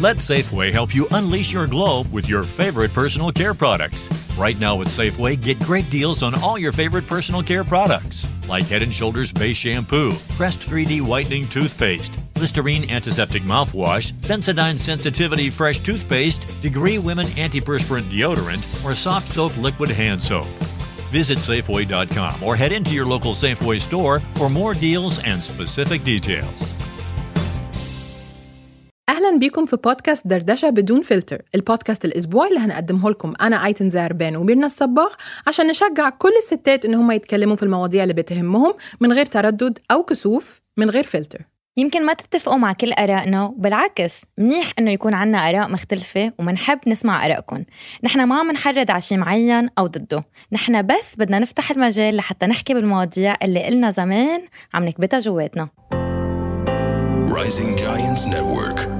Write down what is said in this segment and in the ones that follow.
Let Safeway help you unleash your glow with your favorite personal care products. Right now at Safeway, get great deals on all your favorite personal care products, like Head & Shoulders Base Shampoo, Crest 3D Whitening Toothpaste, Listerine Antiseptic Mouthwash, Sensodyne Sensitivity Fresh Toothpaste, Degree Women Antiperspirant Deodorant, or Soft Soap Liquid Hand Soap. Visit Safeway.com or head into your local Safeway store for more deals and specific details. أهلا بيكم في بودكاست دردشة بدون فلتر البودكاست الأسبوعي اللي هنقدمه لكم. أنا آيتن زعربان وميرنا الصباغ عشان نشجع كل الستات إن هم يتكلموا في المواضيع اللي بتهمهم من غير تردد أو كسوف من غير فلتر. يمكن ما تتفقوا مع كل آرائنا بالعكس منيح إنه يكون عنا آراء مختلفة ومنحب نسمع آرائكم. نحن ما عم نحرض على شيء معين أو ضده. نحن بس بدنا نفتح المجال لحتى نحكي بالمواضيع اللي قلنا زمان عم نكبتها جواتنا. Rising Giants Network.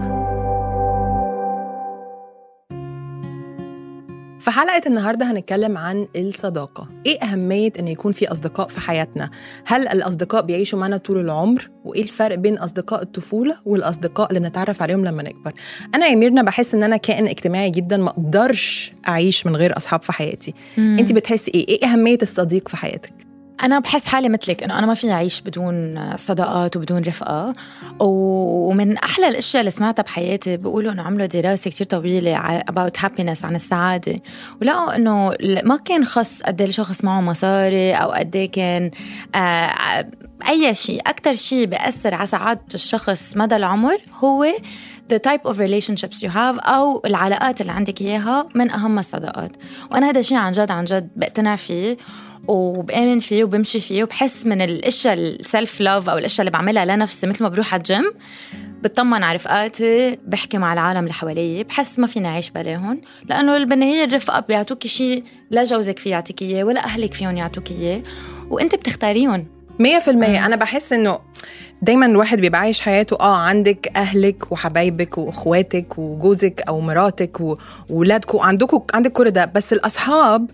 في حلقة النهاردة هنتكلم عن الصداقة. إيه أهمية أن يكون في أصدقاء في حياتنا؟ هل الأصدقاء بيعيشوا معنا طول العمر؟ وإيه الفرق بين أصدقاء الطفولة والأصدقاء اللي نتعرف عليهم لما نكبر؟ أنا يا ميرنا بحس أن أنا كائن اجتماعي جدا ما أقدرش أعيش من غير أصحاب في حياتي. أنت بتحسي إيه؟ إيه أهمية الصديق في حياتك؟ أنا بحس حالي مثلك إنه أنا ما فيني أعيش بدون صداقات وبدون رفقة. ومن أحلى الأشياء اللي سمعتها بحياتي بيقولوا إنه عملوا دراسة كتير طويلة about happiness عن السعادة. ولقوا إنه ما كان خص قد إيه الشخص معه مصاري أو قد إيه كان آه أي شيء. أكتر شيء بيأثر على سعادة الشخص مدى العمر هو the type of relationships you have أو العلاقات اللي عندك إياها من أهم الصداقات. وأنا هذا الشيء عن جد عن جد بقتنع فيه. وبآمن فيه وبمشي فيه وبحس من الإشياء السلف لاف أو الإشياء اللي بعملها لنفسي مثل ما بروح على الجيم بطمن على رفقاتي بحكي مع العالم اللي حوالي بحس ما فيني أعيش بلاهم لأنه بالنهاية الرفقة بيعطوك شيء لا جوزك فيه يعطيك إياه ولا أهلك فيهم يعطوك إياه وأنت بتختاريهم. مية في المية. أنا بحس إنه دايما الواحد بيبقى عايش حياته آه عندك أهلك وحبايبك وإخواتك وجوزك أو مراتك وولادك وعندكم عندك كل ده بس الأصحاب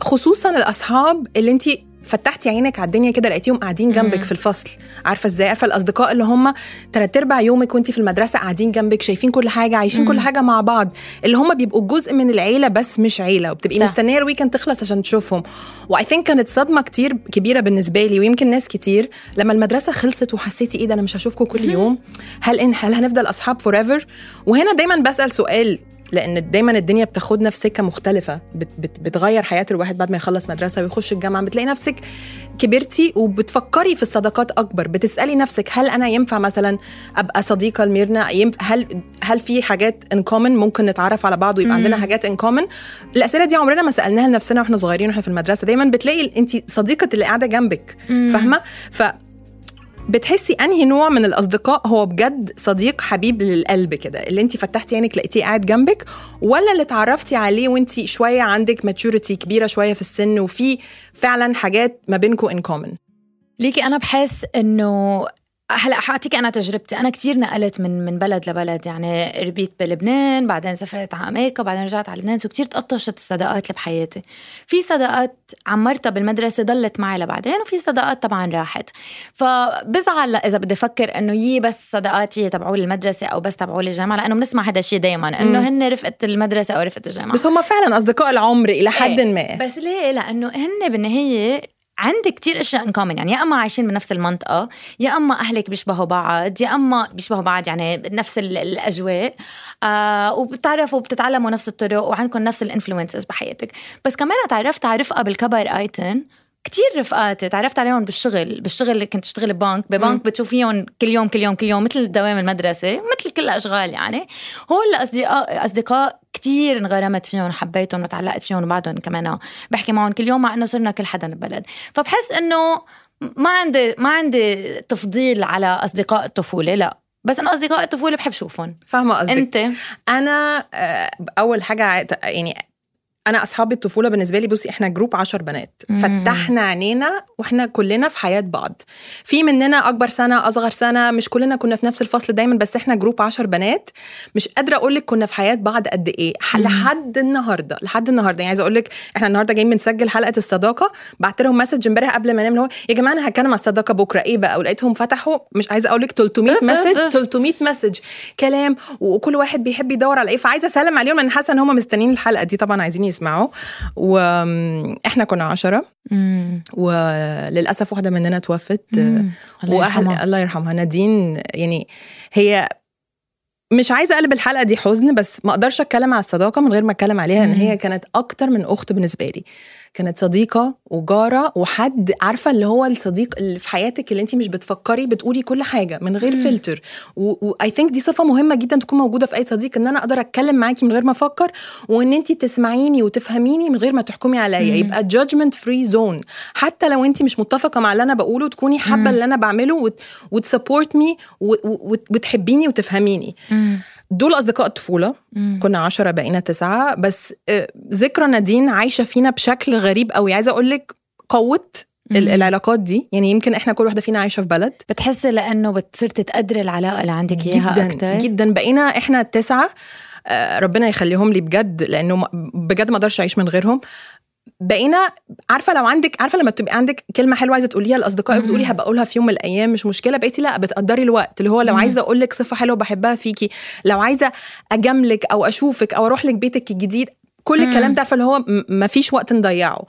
خصوصا الأصحاب اللي انت فتحتي عينك على الدنيا كده لقيتيهم قاعدين جنبك في الفصل. عارفة إزاي؟ عارفة الأصدقاء اللي هم تلات أرباع يومك وانت في المدرسة قاعدين جنبك شايفين كل حاجة عايشين كل حاجة مع بعض. اللي هم بيبقوا جزء من العيلة بس مش عيلة وبتبقي. مستنية ال weekend تخلص عشان تشوفهم. و I think كانت صدمة كتير كبيرة بالنسبة لي ويمكن ناس كتير لما المدرسة خلصت وحسيتي إيه ده أنا مش هشوفكم كل يوم. هل إن هل هنفضل أصحاب forever وهنا دايما بسأل سؤال لأن دايما الدنيا بتاخدنا في سكه مختلفه بت بت بتغير حياة الواحد بعد ما يخلص مدرسة ويخش الجامعة. بتلاقي نفسك كبرتي وبتفكري في الصداقات أكبر. بتسألي نفسك هل أنا ينفع مثلا أبقى صديقة لميرنا؟ هل هل في حاجات in common ممكن نتعرف على بعض ويبقى عندنا حاجات in common الأسئلة دي عمرنا ما سألناها لنفسنا وإحنا صغيرين وإحنا في المدرسة. دايما بتلاقي انت صديقة اللي قاعدة جنبك. فاهمة؟ ف بتحسي أنهي نوع من الأصدقاء هو بجد صديق حبيب للقلب كده؟ اللي انت فتحتي عينك لقيتيه قاعد جنبك ولا اللي اتعرفتي عليه وانت شوية عندك maturity كبيرة شوية في السن وفي فعلا حاجات ما بينكم in common ليكي أنا بحس إنه هلا حاعطيك أنا تجربتي. أنا كتير نقلت من من بلد لبلد يعني ربيت بلبنان بعدين سافرت على أمريكا بعدين رجعت على لبنان. so كتير تقطشت الصداقات اللي بحياتي. في صداقات عمرتها بالمدرسة ضلت معي لبعدين وفي صداقات طبعا راحت. فبزعل إذا بدي أفكر إنه يي بس صداقاتي تبعوا المدرسة أو بس تبعوا الجامعة لأنه بنسمع هذا الشيء دائما إنه هن رفقة المدرسة أو رفقة الجامعة. بس هم فعلا أصدقاء العمر إلى حد إيه. ما. بس ليه؟ لأنه هن بالنهاية عندك كتير أشياء ان كومن يعني يا أما عايشين بنفس المنطقة يا أما أهلك بيشبهوا بعض يا أما بيشبهوا بعض يعني نفس ال- الأجواء. آه وبتعرفوا وبتتعلموا نفس الطرق وعندكم نفس ال influences بحياتك. بس كمان تعرفت على رفقة بالكبر ايتن كتير رفقاتي تعرفت عليهم بالشغل بالشغل اللي كنت أشتغل ببنك ببنك بتشوفيهم كل يوم كل يوم كل يوم مثل دوام المدرسة مثل كل الأشغال يعني. هول الاصدقاء أصدقاء كتير انغرمت فيهم حبيتهم وتعلقت فيهم وبعدهم كمان بحكي معهم كل يوم مع إنه صرنا كل حدا ببلد فبحس إنه ما عندي ما عندي تفضيل على أصدقاء الطفولة لا. بس أنا أصدقاء الطفولة بحب اشوفهم فاهمة قصدك. أنت؟ أنا آه، أول حاجة يعني أنا أصحاب الطفولة بالنسبة لي بصي إحنا group عشر بنات. فتحنا عينينا وإحنا كلنا في حياة بعض. في مننا أكبر سنة أصغر سنة مش كلنا كنا في نفس الفصل دايما بس إحنا group عشر بنات. مش قادرة أقول لك كنا في حياة بعض قد إيه. ح- لحد النهارده لحد النهارده. يعني عايزة أقول لك إحنا النهارده جايين بنسجل حلقة الصداقة. بعت لهم message امبارح قبل ما انام اللي هو يا جماعة أنا هتكلم على الصداقة بكرة إيه بقى؟ ولقيتهم فتحوا مش عايزة أقول لك 300 أف- أف- message أف. 300 message كلام وكل واحد بيحب يدور على إيه. فعايزة أسلم عليهم لأن حاسة إن هم مستنيين الحلقة دي. طبعا عايزين يسمعوا وإحنا كنا عشرة مم. وللأسف واحدة مننا توفت مم. الله يرحمها. الله يرحمها نادين يعني هي مش عايزة أقلب الحلقة دي حزن بس ما أقدرش أتكلم على الصداقة من غير ما أتكلم عليها ان. هي كانت أكتر من أخت بالنسبة لي كانت صديقة وجارة وحد عارفة اللي هو الصديق اللي في حياتك اللي انت مش بتفكري بتقولي كل حاجة من غير فلتر. و I think دي صفة مهمة جدا تكون موجودة في أي صديق إن أنا أقدر أتكلم معاكي من غير ما أفكر وإن انت تسمعيني وتفهميني من غير ما تحكمي عليا. يبقى judgment free zone حتى لو انت مش متفقة مع اللي أنا بقوله تكوني حابة اللي أنا بعمله وت support me وتحبيني وتفهميني. مم. دول أصدقاء الطفولة. كنا عشرة بقينا تسعة. بس آه، ذكرى نادين عايشة فينا بشكل غريب قوي عايزة أقول لك قوة العلاقات دي. يعني يمكن إحنا كل واحدة فينا عايشة في بلد. بتحسي لأنه بتصير تتقدري العلاقة اللي عندك إياها جدا أكثر جدا. بقينا إحنا التسعه آه، ربنا يخليهم لي بجد لأنه بجد ما أقدرش أعيش من غيرهم. بقينا عارفة لو عندك عارفة لما بتبقى عندك كلمة حلوة عايزة تقوليها لأصدقائك بتقولي هبقى اقولها في يوم من الأيام مش مشكلة بقيتي لأ بتقدري الوقت اللي هو لو عايزة أقول لك صفة حلوة بحبها فيكي لو عايزة أجاملك أو أشوفك أو أروح لك بيتك الجديد كل الكلام ده عارفة اللي هو ما فيش وقت نضيعه.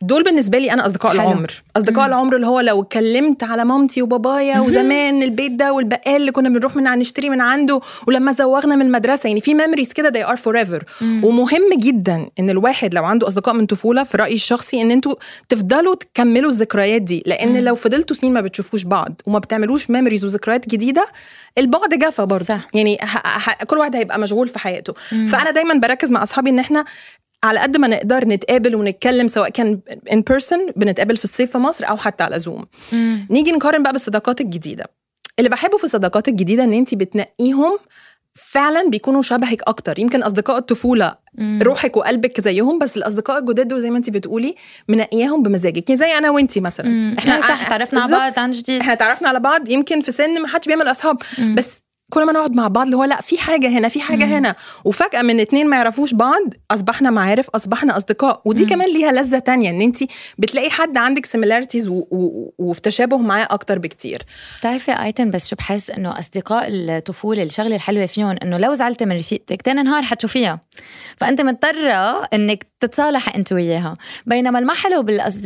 فدول بالنسبة لي أنا أصدقاء حلو. العمر. أصدقاء العمر اللي هو لو اتكلمت على مامتي وبابايا وزمان البيت ده والبقال اللي كنا بنروح من نشتري من عنده ولما زوغنا من المدرسة يعني في memories كده they are forever. ومهم جدا إن الواحد لو عنده أصدقاء من طفولة في رأيي الشخصي إن أنتوا تفضلوا تكملوا الذكريات دي لأن لو فضلتوا سنين ما بتشوفوش بعض وما بتعملوش memories وذكريات جديدة البعد جفا برضه. صح. يعني ه- ه- كل واحد هيبقى مشغول في حياته. فأنا دايما بركز مع أصحابي إن إحنا على قد ما نقدر نتقابل ونتكلم سواء كان in person بنتقابل في الصيف في مصر أو حتى على زوم نيجي نقارن بقى بالصداقات الجديدة. اللي بحبه في الصداقات الجديدة إن انت بتنقيهم فعلا بيكونوا شبهك أكتر. يمكن أصدقاء الطفولة روحك وقلبك زيهم بس الأصدقاء الجداد دول زي ما انت بتقولي منقياهم بمزاجك. يعني زي أنا وأنتي مثلا. إحنا صح تعرفنا على. بعض عن جديد. إحنا تعرفنا على بعض يمكن في سن ما حدش بيعمل أصحاب. بس كل ما نقعد مع بعض اللي هو لا في حاجة هنا في حاجة هنا. وفجأة من اتنين ما يعرفوش بعض أصبحنا معارف أصبحنا أصدقاء. ودي كمان ليها لذة تانية إن انت بتلاقي حد عندك similarities وفي تشابه معاه أكتر بكتير. بتعرفي آيتن بس شو بحس إنه أصدقاء الطفولة الشغلة الحلوة فيهم إنه لو زعلتي من رفيقتك تاني نهار حتشوفيها. فأنت مضطرة إنك تتصالح انت وياها. بينما المحلو.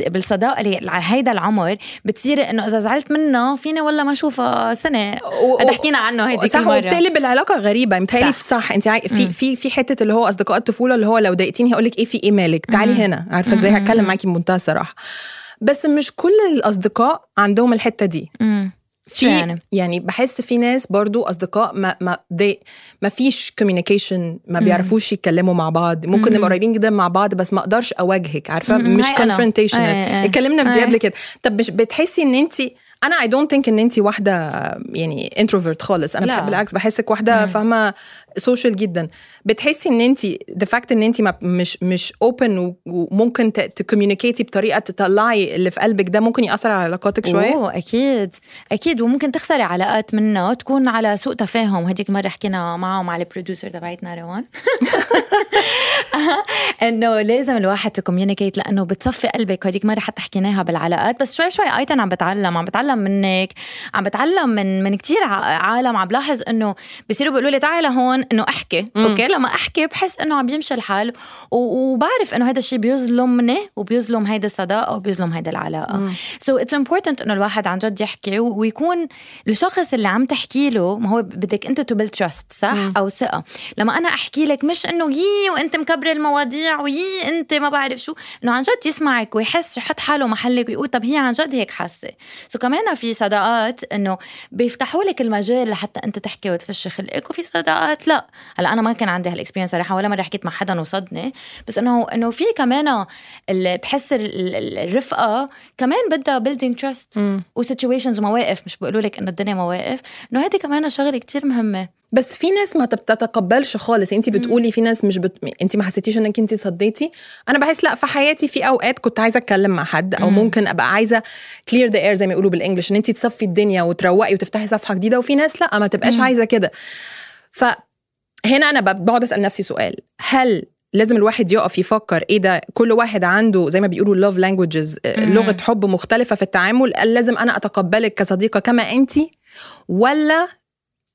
بالصداقة اللي على هيدا العمر بتصيري إنه إذا زعلت منها فيني والله ما اشوفها سنة. قد حكينا عنه هيديك صح وبتقلب العلاقه غريبة. متهيألي صح. صح. انت عاي... في في في حتة اللي هو أصدقاء الطفولة اللي هو لو ضايقتيني هقول لك إيه في إيه مالك تعالي هنا. عارفة إزاي؟ هتكلم معاكي بمنتهى الصراحة. بس مش كل الأصدقاء عندهم الحتة دي. في يعني؟ يعني؟ بحس في ناس برضو أصدقاء ما ما they ما فيش communication ما بيعرفوش يتكلموا مع بعض ممكن نبقى قريبين جدا مع بعض بس ما أقدرش أواجهك عارفة. مش أي. اتكلمنا في دي. قبل كده طب مش بتحسي إن انت أنا I don't think إن انت واحدة يعني introvert خالص. أنا لا. بحب بالعكس بحسك واحدة فاهمة social جدا. بتحسي إن انت the fact إن انت مش مش open وممكن ت communicate ي بطريقة تطلعي اللي في قلبك ده ممكن يأثر على علاقاتك شوية؟ أوه أكيد. أكيد. وممكن تخسري علاقات منها تكون على سوء تفاهم. هديك المره حكينا معه مع ال producer تبعتنا روان. انه لازم الواحد ت communicate لأنه بتصفي قلبك. هديك مرة حتى حكيناها بالعلاقات بس شوي شوي ايتن عم بتعلم عم بتعلم منك عم بتعلم من من كثير عالم عم بلاحظ إنه بصيروا بيقولوا لي تعي لهون إنه أحكي أوكي؟ لما أحكي بحس إنه عم بيمشي الحال وبعرف إنه هذا الشيء بيظلمني وبيظلم هيدا الصداقة وبيظلم هيدا العلاقة. so it's important إنه الواحد عن جد يحكي ويكون الشخص اللي عم تحكي له ما هو بدك أنت to build trust صح؟ أو ثقة. لما أنا أحكي لك مش إنه يي وأنت مكبر المواضيع ويي انت ما بعرف شو. إنه عن جد يسمعك ويحس يحط حاله محلك ويقول طب هي عن جد هيك حاسة. so كمان في صداقات إنه بيفتحوا لك المجال لحتى أنت تحكي وتفشي خلقك وفي صداقات لا. هلأ أنا ما كان عندي هال experience صراحة ولا مرة حكيت مع حدا وصدني. بس إنه إنه في كمان بحس ال- ال- الرفقة كمان بدها building trust و situations ومواقف. مش بيقولوا لك إنه الدنيا مواقف. إنه هيدي كمان شغلة كتير مهمة. بس في ناس ما بتتقبلش خالص. انت بتقولي في ناس مش بت... انت ما حسيتيش انك انت صديتي أنا بحس لا في حياتي في اوقات كنت عايزة اتكلم مع حد أو ممكن ابقى عايزة clear the air زي ما يقولوا بال English ان انت تصفي الدنيا وتروقي وتفتحي صفحة جديدة وفي ناس لا ما تبقاش عايزة كده. فهنا أنا ب- بقعد اسأل نفسي سؤال. هل لازم الواحد يقف يفكر إيه ده؟ كل واحد عنده زي ما بيقولوا love languages لغة حب مختلفة في التعامل قال لازم أنا أتقبلك كصديقة كما انت ولا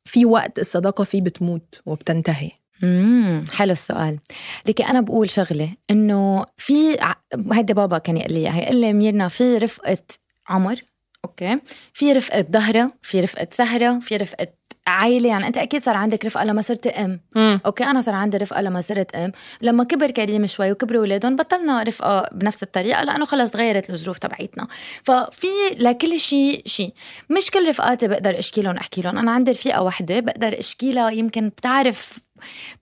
في وقت الصداقة فيه بتموت وبتنتهي. امم حلو السؤال. لكن أنا بقول شغلة إنه في هيدا بابا كان يقول لي إياها، يقول لي ميرنا في رفقة عمر أوكي؟ في رفقة ظهرة في رفقة سهرة في رفقة عائلة يعني أنت أكيد صار عندك رفقة لما صرت أم. مم. أوكي؟ أنا صار عندي رفقة لما صرت أم. لما كبر كريم شوي وكبروا أولادهم بطلنا رفقة بنفس الطريقة لأنه خلص تغيرت الظروف تبعيتنا. ففي لكل شيء شيء. مش كل رفقاتي بقدر أشكي لهم أحكي لهم. أنا عندي رفيقة وحدة بقدر أشكي لها يمكن بتعرف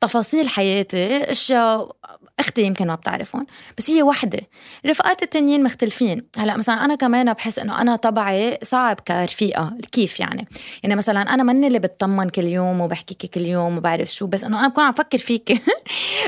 تفاصيل حياتي أشياء أختي يمكن ما بتعرفهم بس هي وحدة. رفقات التانيين مختلفين. هلأ مثلا أنا كمان بحس إنه أنا طبعي صعب كرفيقة كيف يعني؟ يعني مثلا أنا مني اللي بتطمن كل يوم وبحكيك كل يوم وبعرف شو بس إنه أنا بكون عم فكر فيك.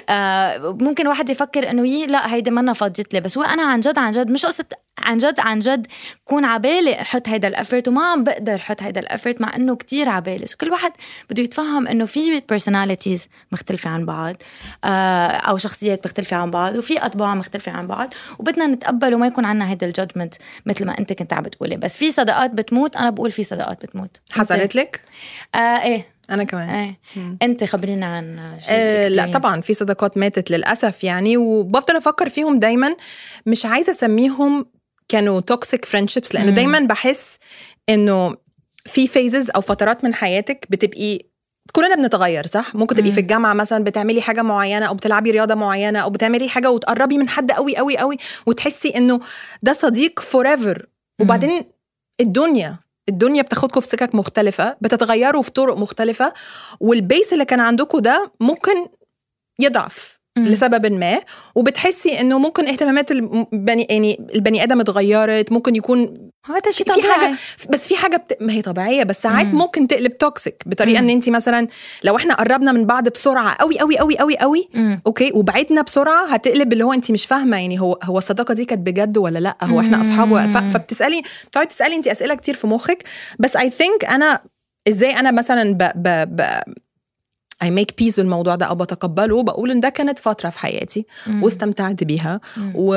آه، ممكن واحد يفكر إنه يي لأ هيدي منا فاضيت لي بس هو أنا عن جد عن جد مش قصة عن جد عن جد كون عبالي أحط هيدا ال effort وما عم بقدر أحط هيدا ال effort مع إنه كتير عبالي. so كل واحد بده يتفهم إنه في personalities مختلفة عن بعض آه، أو شخصيات مختلفة عن بعض وفي أطباع مختلفة عن بعض وبدنا نتقبل وما يكون عنا هيدا ال judgment مثل ما أنت كنت عم بتقولي. بس في صداقات بتموت أنا بقول في صداقات بتموت. حصلت لك؟ آه إيه. أنا كمان. إيه. أنت خبرينا عن آه لا. طبعا في صداقات ماتت للأسف يعني وبفضل أفكر فيهم دايما. مش عايزة أسميهم كانوا toxic friendships لأنه. دايما بحس إنه في phases أو فترات من حياتك بتبقي كلنا بنتغير صح ممكن تبقي. في الجامعة مثلا بتعملي حاجة معينة أو بتلعبي رياضة معينة أو بتعملي حاجة وتقربي من حد قوي قوي قوي وتحسي إنه ده صديق forever وبعدين الدنيا الدنيا بتاخدكم في سكك مختلفة بتتغيروا في طرق مختلفة وال base اللي كان عندكم ده ممكن يضعف. لسبب ما وبتحسي إنه ممكن اهتمامات البني يعني البني آدم اتغيرت ممكن يكون هذا شيء في طبيعي حاجة بس في حاجة بت... ما هي طبيعية بس ساعات مم. ممكن تقلب toxic بطريقة مم. إن انت مثلا لو إحنا قربنا من بعض بسرعة قوي قوي قوي قوي قوي مم. أوكي وبعدنا بسرعة هتقلب اللي هو انت مش فاهمة يعني هو هو الصداقة دي كانت بجد ولا لأ هو إحنا أصحاب ف... مم. فبتسألي بتقعدي تسألي انت أسئلة كتير في مخك بس I think أنا إزاي أنا مثلا ب... ب... ب... I make peace بالموضوع ده أو بتقبله بقول إن ده كانت فترة في حياتي مم. واستمتعت بيها مم. و...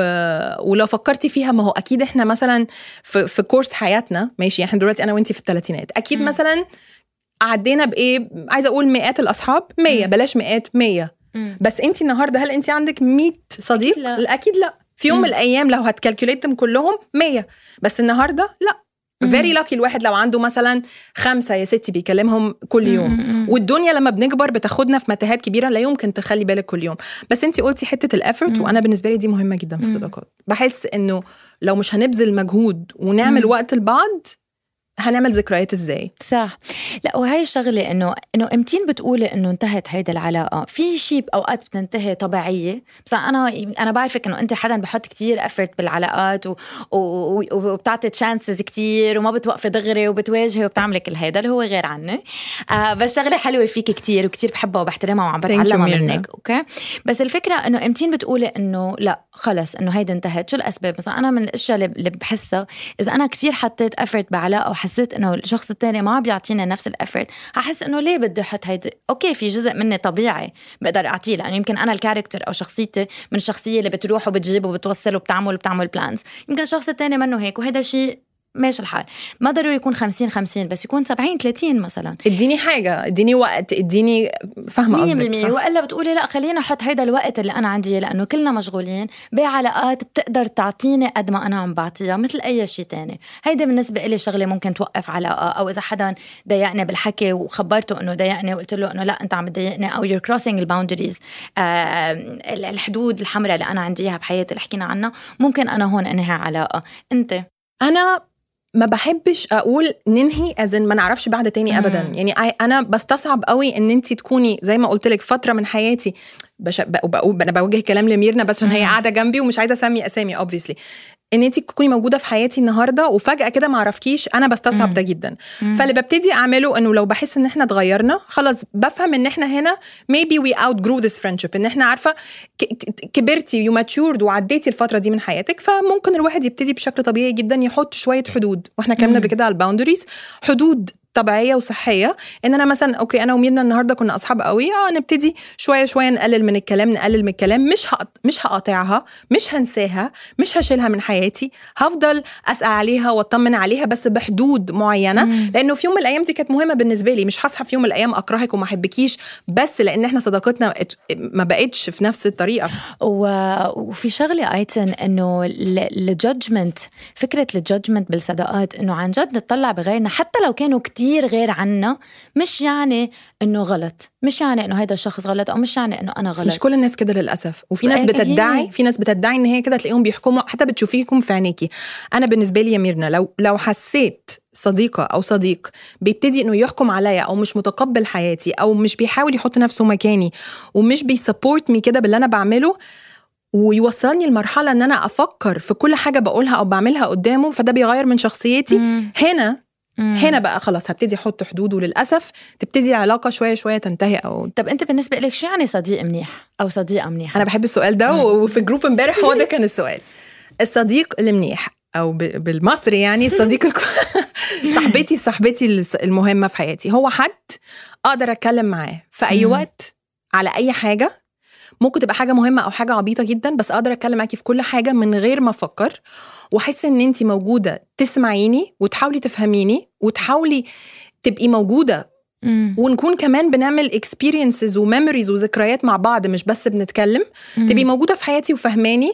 ولو فكرتي فيها ما هو أكيد إحنا مثلا في, في course حياتنا ماشي إحنا دلوقتي أنا وإنتي في الثلاثينات أكيد مم. مثلا عدينا بإيه عايزة أقول مئات الأصحاب 100 مم. بلاش مئات 100 مم. بس انت النهارده هل انت عندك 100 صديق أكيد لا. أكيد لا في يوم. من الأيام لو هت calculate هم كلهم 100 بس النهارده لا. very lucky الواحد لو عنده مثلا خمسة يا ستي بيكلمهم كل يوم. والدنيا لما بنكبر بتاخدنا في متاهات كبيرة لا يمكن تخلي بالك كل يوم بس انت قلتي حتة ال effort. وأنا بالنسبة لي دي مهمة جدا في. الصداقات بحس إنه لو مش هنبذل مجهود ونعمل. وقت لبعض هنعمل ذكريات إزاي؟ صح. لا وهي الشغلة إنه إنه امتين بتقولي إنه انتهت هيدا العلاقة. في شيء اوقات بتنتهي طبيعية. بس أنا أنا بعرفك إنه أنت حدا بحط كتير effort بالعلاقات و... و... و- وبتعطي chances كتير وما بتوقفي دغري وبتواجهي وبتعملي كل هيدا اللي هو غير عني. آه بس شغلة حلوة فيك كتير وكتير بحبها وبحترمها وعم بتعلمها. منك. أوكي؟ بس الفكرة إنه امتين بتقولي إنه لا خلص إنه هيدا انتهت. شو الأسباب؟ مثلا أنا من الأشياء اللي- بحسها إذا أنا كتير حطيت effort بعلاقة وحسيت إنه الشخص التاني ما بيعطيني نفس ال effort ححس إنه ليه بدي أحط هيدا؟ أوكي في جزء مني طبيعي بقدر أعطيه لأنه يمكن أنا ال character أو شخصيتي من الشخصية اللي بتروح وبتجيب وبتوصل وبتعمل وبتعمل plans يمكن الشخص التاني منه هيك وهذا شيء ماشي الحال. ما ضروري يكون 50 50 بس يكون 70 30 مثلا. اديني حاجة اديني وقت اديني فاهمة قصدك 100% صح؟ وإلا بتقولي لا خلينا أحط هيدا الوقت اللي أنا عندي لأنه كلنا مشغولين بعلاقات بتقدر تعطيني قد ما أنا عم بعطيها مثل أي شيء تاني. هيدا بالنسبة لي شغلة ممكن توقف علاقة أو إذا حدا ضايقني بالحكي وخبرته إنه ضايقني وقلت له إنه لا أنت عم تضايقني أو you're crossing الباوندريز الحدود الحمراء اللي أنا عندي إياها بحياتي اللي حكينا عنها ممكن أنا هون أنهي علاقة. أنت؟ أنا ما بحبش أقول ننهي ازن ما نعرفش بعد تاني ابدا مم. يعني أنا بستصعب قوي إن انت تكوني زي ما قلت لك فترة من حياتي بش... بقول أنا بوجه كلام لميرنا بس عشان هي. قاعدة جنبي ومش عايزة اسمي أسامي obviously ان انت تكوني موجوده في حياتي النهارده وفجاه كده ما اعرفكيش أنا بستصعب ده جدا. فاللي ببتدي اعمله انه لو بحس ان إحنا اتغيرنا خلاص بفهم ان إحنا هنا maybe we outgrew this friendship ان إحنا عارفه كبرتي you matured وعديتي الفترة دي من حياتك فممكن الواحد يبتدي بشكل طبيعي جدا يحط شوية حدود. وإحنا اتكلمنا قبل كده على ال boundaries حدود طبيعية وصحية إن أنا مثلا okay أنا وميرنا النهارده كنا أصحاب قوي آه نبتدي شوية شوية نقلل من الكلام نقلل من الكلام مش هقط... مش هقاطعها مش هنساها مش هشيلها من حياتي هفضل اسال عليها وأطمن عليها بس بحدود معينة لأنه في يوم من الأيام دي كانت مهمة بالنسبة لي مش هصحى في يوم من الأيام أكرهك وما أحبكيش بس لأن إحنا صداقتنا ما بقتش في نفس الطريقة. و- وفي شغله ايتن إنه ال judgment فكرة ال judgment بالصداقات إنه عن جد نطلع بغيرنا حتى لو كانوا كتير غير عنا مش يعني إنه غلط مش يعني إنه هيدا الشخص غلط أو مش يعني إنه أنا غلط مش كل الناس كده للأسف. وفي ناس بتدعي في ناس بتدعي إن هي كده تلاقيهم بيحكموا حتى بتشوفيكم في عينيكي. أنا بالنسبة لي يا ميرنا لو لو حسيت صديقة أو صديق بيبتدي إنه يحكم عليا أو مش متقبل حياتي أو مش بيحاول يحط نفسه مكاني ومش بي support me كده باللي أنا بعمله ويوصلني لمرحلة إن أنا أفكر في كل حاجة بقولها أو بعملها قدامه فده بيغير من شخصيتي. هنا هنا بقى خلاص هبتدي أحط حدود وللاسف تبتدي العلاقه شوية شوية تنتهي أو طب أنت بالنسبة لك شو يعني صديق منيح أو صديقة منيحة؟ أنا بحب السؤال ده وفي الجروب امبارح هو ده كان السؤال. الصديق المنيح أو بالمصري يعني الصديق الك... صاحبتي صاحبتي المهمة في حياتي. هو حد أقدر أتكلم معاه في أي وقت على أي حاجة ممكن تبقى حاجة مهمة أو حاجة عبيطة جدا بس أقدر أتكلم معاكي في كل حاجة من غير ما أفكر. وأحس إن انت موجودة تسمعيني وتحاولي تفهميني وتحاولي تبقي موجودة. مم. ونكون كمان بنعمل experiences و memories وذكريات مع بعض مش بس بنتكلم. تبقي موجودة في حياتي وفهماني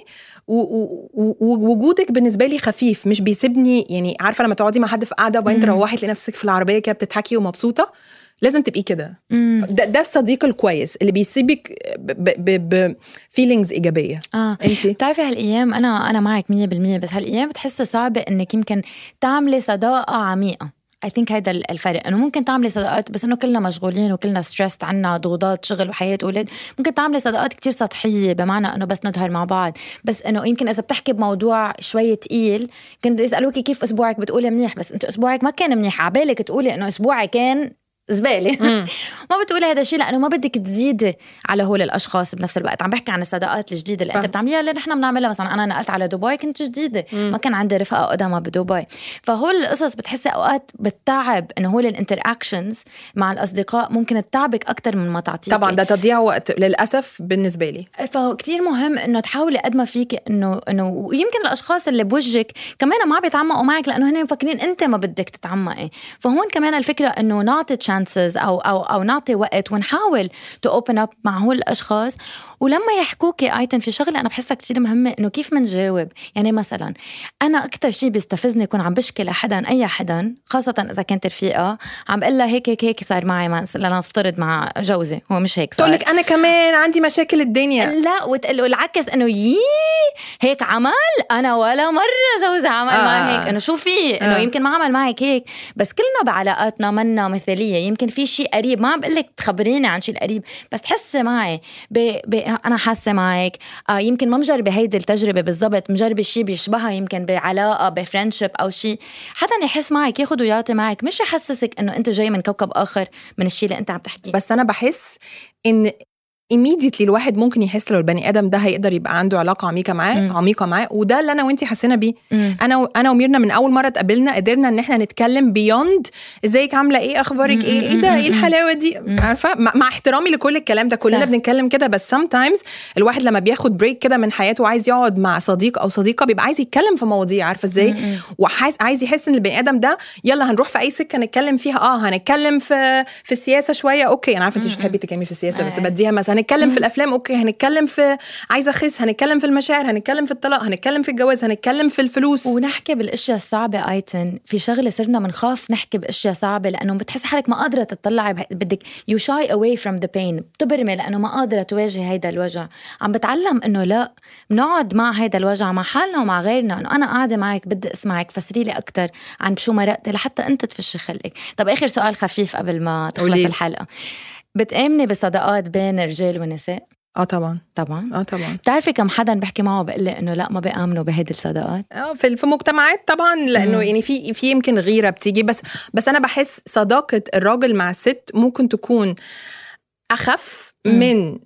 ووجودك بالنسبة لي خفيف مش بيسيبني يعني عارفة لما تقعدي مع حد في قعدة وبعدين تروحي تلاقي نفسك في العربية كده بتضحكي ومبسوطة؟ لازم تبقي كده. ده, ده الصديق الكويس اللي بيسيبك ب feelings إيجابية. آه. انتي بتعرفي هالأيام أنا أنا معك 100% بس هالأيام بتحسها صعبه إنك يمكن تعملي صداقة عميقة. I think هيدا الفرق. إنه ممكن تعملي صداقات بس إنه كلنا مشغولين وكلنا stressed عنا ضغوطات شغل وحياة أولاد. ممكن تعملي صداقات كتير سطحية بمعنى إنه بس نظهر مع بعض. بس إنه يمكن إذا بتحكي بموضوع شوي تقيل كنت يسألوكي كيف أسبوعك؟ بتقولي منيح. بس أنت أسبوعك ما كان منيح. عبالك تقولي إنه اسبوعي كان زبالة. ما بتقولي هذا الشيء لأنه ما بدك تزيدي على هول الأشخاص بنفس الوقت. عم بحكي عن الصداقات الجديدة اللي أنت. بتعمليها اللي نحن بنعملها. مثلا أنا نقلت على دبي كنت جديدة. ما كان عندي رفقة قدامها بدبي. فهول القصص بتحسي أوقات بتتعب انه هول الانتراكشنز مع الأصدقاء ممكن تتعبك أكثر من ما تعطيك طبعا ده تضييع وقت للأسف بالنسبة لي. فكتير مهم إنه تحاولي قد ما فيك إنه إنه ويمكن الأشخاص اللي بوجهك كمان ما عم بيتعمقوا معك لأنه هن مفكرين أنت ما بدك تتعمقي. فهون كمان الفكرة إنه نعطي chances أو أو أو نعطي وقت ونحاول to open up مع هول الأشخاص ولما يحكوكي آيتن في شغلة أنا بحسها كتير مهمة إنه كيف منجاوب يعني مثلا أنا أكثر شيء بيستفزني يكون عم بشكي لحدا أي حدا خاصة إذا كانت رفيقة عم بقول لها هيك هيك هيك صار معي مع لنفترض مع جوزي هو مش هيك صار. تقول لك أنا كمان عندي مشاكل الدنيا. لا وتقول له العكس إنه يي هيك عمل أنا ولا مرة جوزي عمل آه. معي هيك. إنه شو في؟ إنه آه. يمكن ما عمل معك هيك. بس كلنا بعلاقاتنا منا مثالية يمكن في شيء قريب ما عم بقول لك تخبريني عن شيء قريب بس تحسي معي ب... ب... أنا حاسة معك. آه يمكن ما مجربة هيدي التجربة بالضبط مجربة شيء بيشبهها يمكن بعلاقة بفريندشيب أو شيء حدا يحس معك ياخذ ويعطي معك. مش يحسسك إنه أنت جاي من كوكب آخر من الشيء اللي أنت عم تحكيه. بس أنا بحس إن immediately الواحد ممكن يحس لو البني آدم ده هيقدر يبقى عنده علاقة عميقة معاه مم. عميقة معاه وده اللي أنا وأنتي حسينا بيه. أنا و... أنا وميرنا من أول مرة اتقابلنا قدرنا إن إحنا نتكلم beyond إزيك عاملة إيه أخبارك إيه إيه ده إيه الحلاوة دي؟ عارفة؟ مع, مع احترامي لكل الكلام ده كلنا. بنتكلم كده بس sometimes الواحد لما بياخد break كده من حياته وعايز يقعد مع صديق أو صديقة بيبقى عايز يتكلم في مواضيع عارفة إزاي؟ وعايز عايز يحس إن البني آدم ده يلا هنروح في أي سكة نتكلم فيها آه هنتكلم في في السياسة شوية okay. أنا عارفة انت مش بتحبي تتكلمي في السياسة بس آه. بديها مثلا هنتكلم في الأفلام okay هنتكلم في عايزة أخس هنتكلم في المشاعر هنتكلم في الطلاق هنتكلم في الجواز هنتكلم في الفلوس. ونحكي بالأشياء الصعبة آيتن في شغلة صرنا بنخاف نحكي بأشياء صعبة لأنه بتحس حالك ما قادرة تطلعي بدك you shy away from the pain بتبرمي لأنه ما قادرة تواجهي هيدا الوجع. عم بتعلم إنه لا بنقعد مع هيدا الوجع مع حالنا ومع غيرنا إنه أنا قاعدة معك بدي أسمعك فسري لي أكثر عن شو مرقتي لحتى أنت تفشي خلقك. طب آخر سؤال خفيف قبل ما تخلص. الحلقة. بتآمني بصداقات بين الرجال والنساء؟ آه طبعا. طبعا؟ آه طبعا. بتعرفي كم حدا بحكي معه بقول لي إنه لا ما بيآمنوا بهيدي الصداقات؟ آه في في مجتمعات طبعا لأنه يعني في في يمكن غيرة بتيجي بس بس أنا بحس صداقة الراجل مع الست ممكن تكون أخف من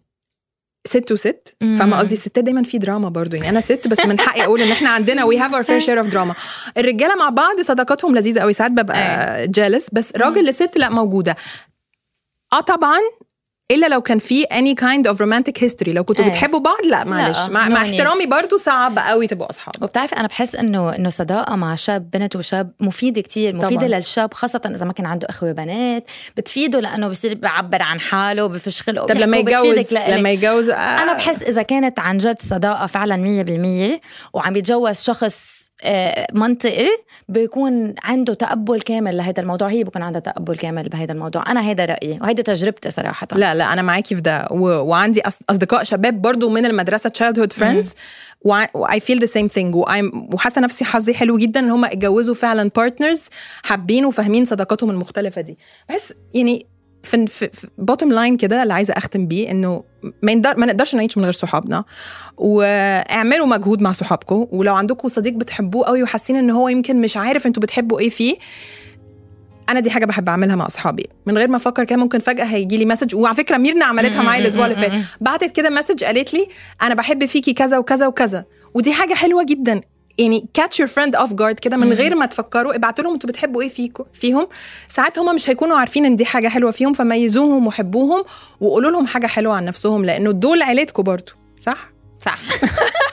ست وست. مم. فاهمة قصدي؟ الستات دايما في دراما برضو. يعني أنا ست بس من حقي أقول إن إحنا عندنا we have our fair share of drama الرجالة مع بعض صداقاتهم لذيذة قوي ساعات ببقى جالس بس راجل لست لا موجودة. آه طبعا إلا لو كان في any kind of romantic history لو كنتوا أي. بتحبوا بعض لا معلش مع, مع احترامي برضو صعب قوي تبقوا أصحاب وبتعرفي أنا بحس إنه إنه صداقة مع شاب بنت وشاب مفيده كتير مفيدة طبعاً. للشاب خاصة إذا ما كان عنده إخوة بنات بتفيده لأنه بصير بيعبر عن حاله بفش خلقه طب لما يتجوز. لما يتجوز آه أنا بحس إذا كانت عن جد صداقة فعلا 100% وعم يتجوز شخص آه، منطقي بيكون عنده تقبل كامل لهذا الموضوع. هي بيكون عندها تقبل كامل بهذا الموضوع. أنا هيدا رأيي وهيدي تجربتي صراحة. لا لا أنا معاكي في ده. و... وعندي. أصدقاء شباب برضو من المدرسة childhood friends و I feel the same thing وحاسة نفسي حظي حلو جدا إن هم اتجوزوا فعلا partners حابين وفاهمين صداقاتهم المختلفة دي. بحس يعني في في bottom line كده اللي عايزة أختم بيه إنه ما, يندر ما نقدرش نعيش من غير صحابنا. واعملوا مجهود مع صحابكم ولو عندكم صديق بتحبوه قوي وحاسين إن هو يمكن مش عارف أنتوا بتحبوا إيه فيه أنا دي حاجة بحب أعملها مع أصحابي. من غير ما أفكر كده ممكن فجأة هيجي لي message وعلى فكرة ميرنا عملتها معايا الأسبوع اللي فات. بعتت كده message قالت لي أنا بحب فيكي كذا وكذا وكذا. ودي حاجة حلوة جدا. يعني catch your friend off guard كده من غير ما تفكروا. ابعتوا لهم أنتوا بتحبوا إيه فيكم فيهم. ساعات هم مش هيكونوا عارفين ان دي حاجة حلوة فيهم فميزوهم وحبوهم وقولوا لهم حاجة حلوة عن نفسهم لأنه دول عيلتكم برضو صح؟ صح.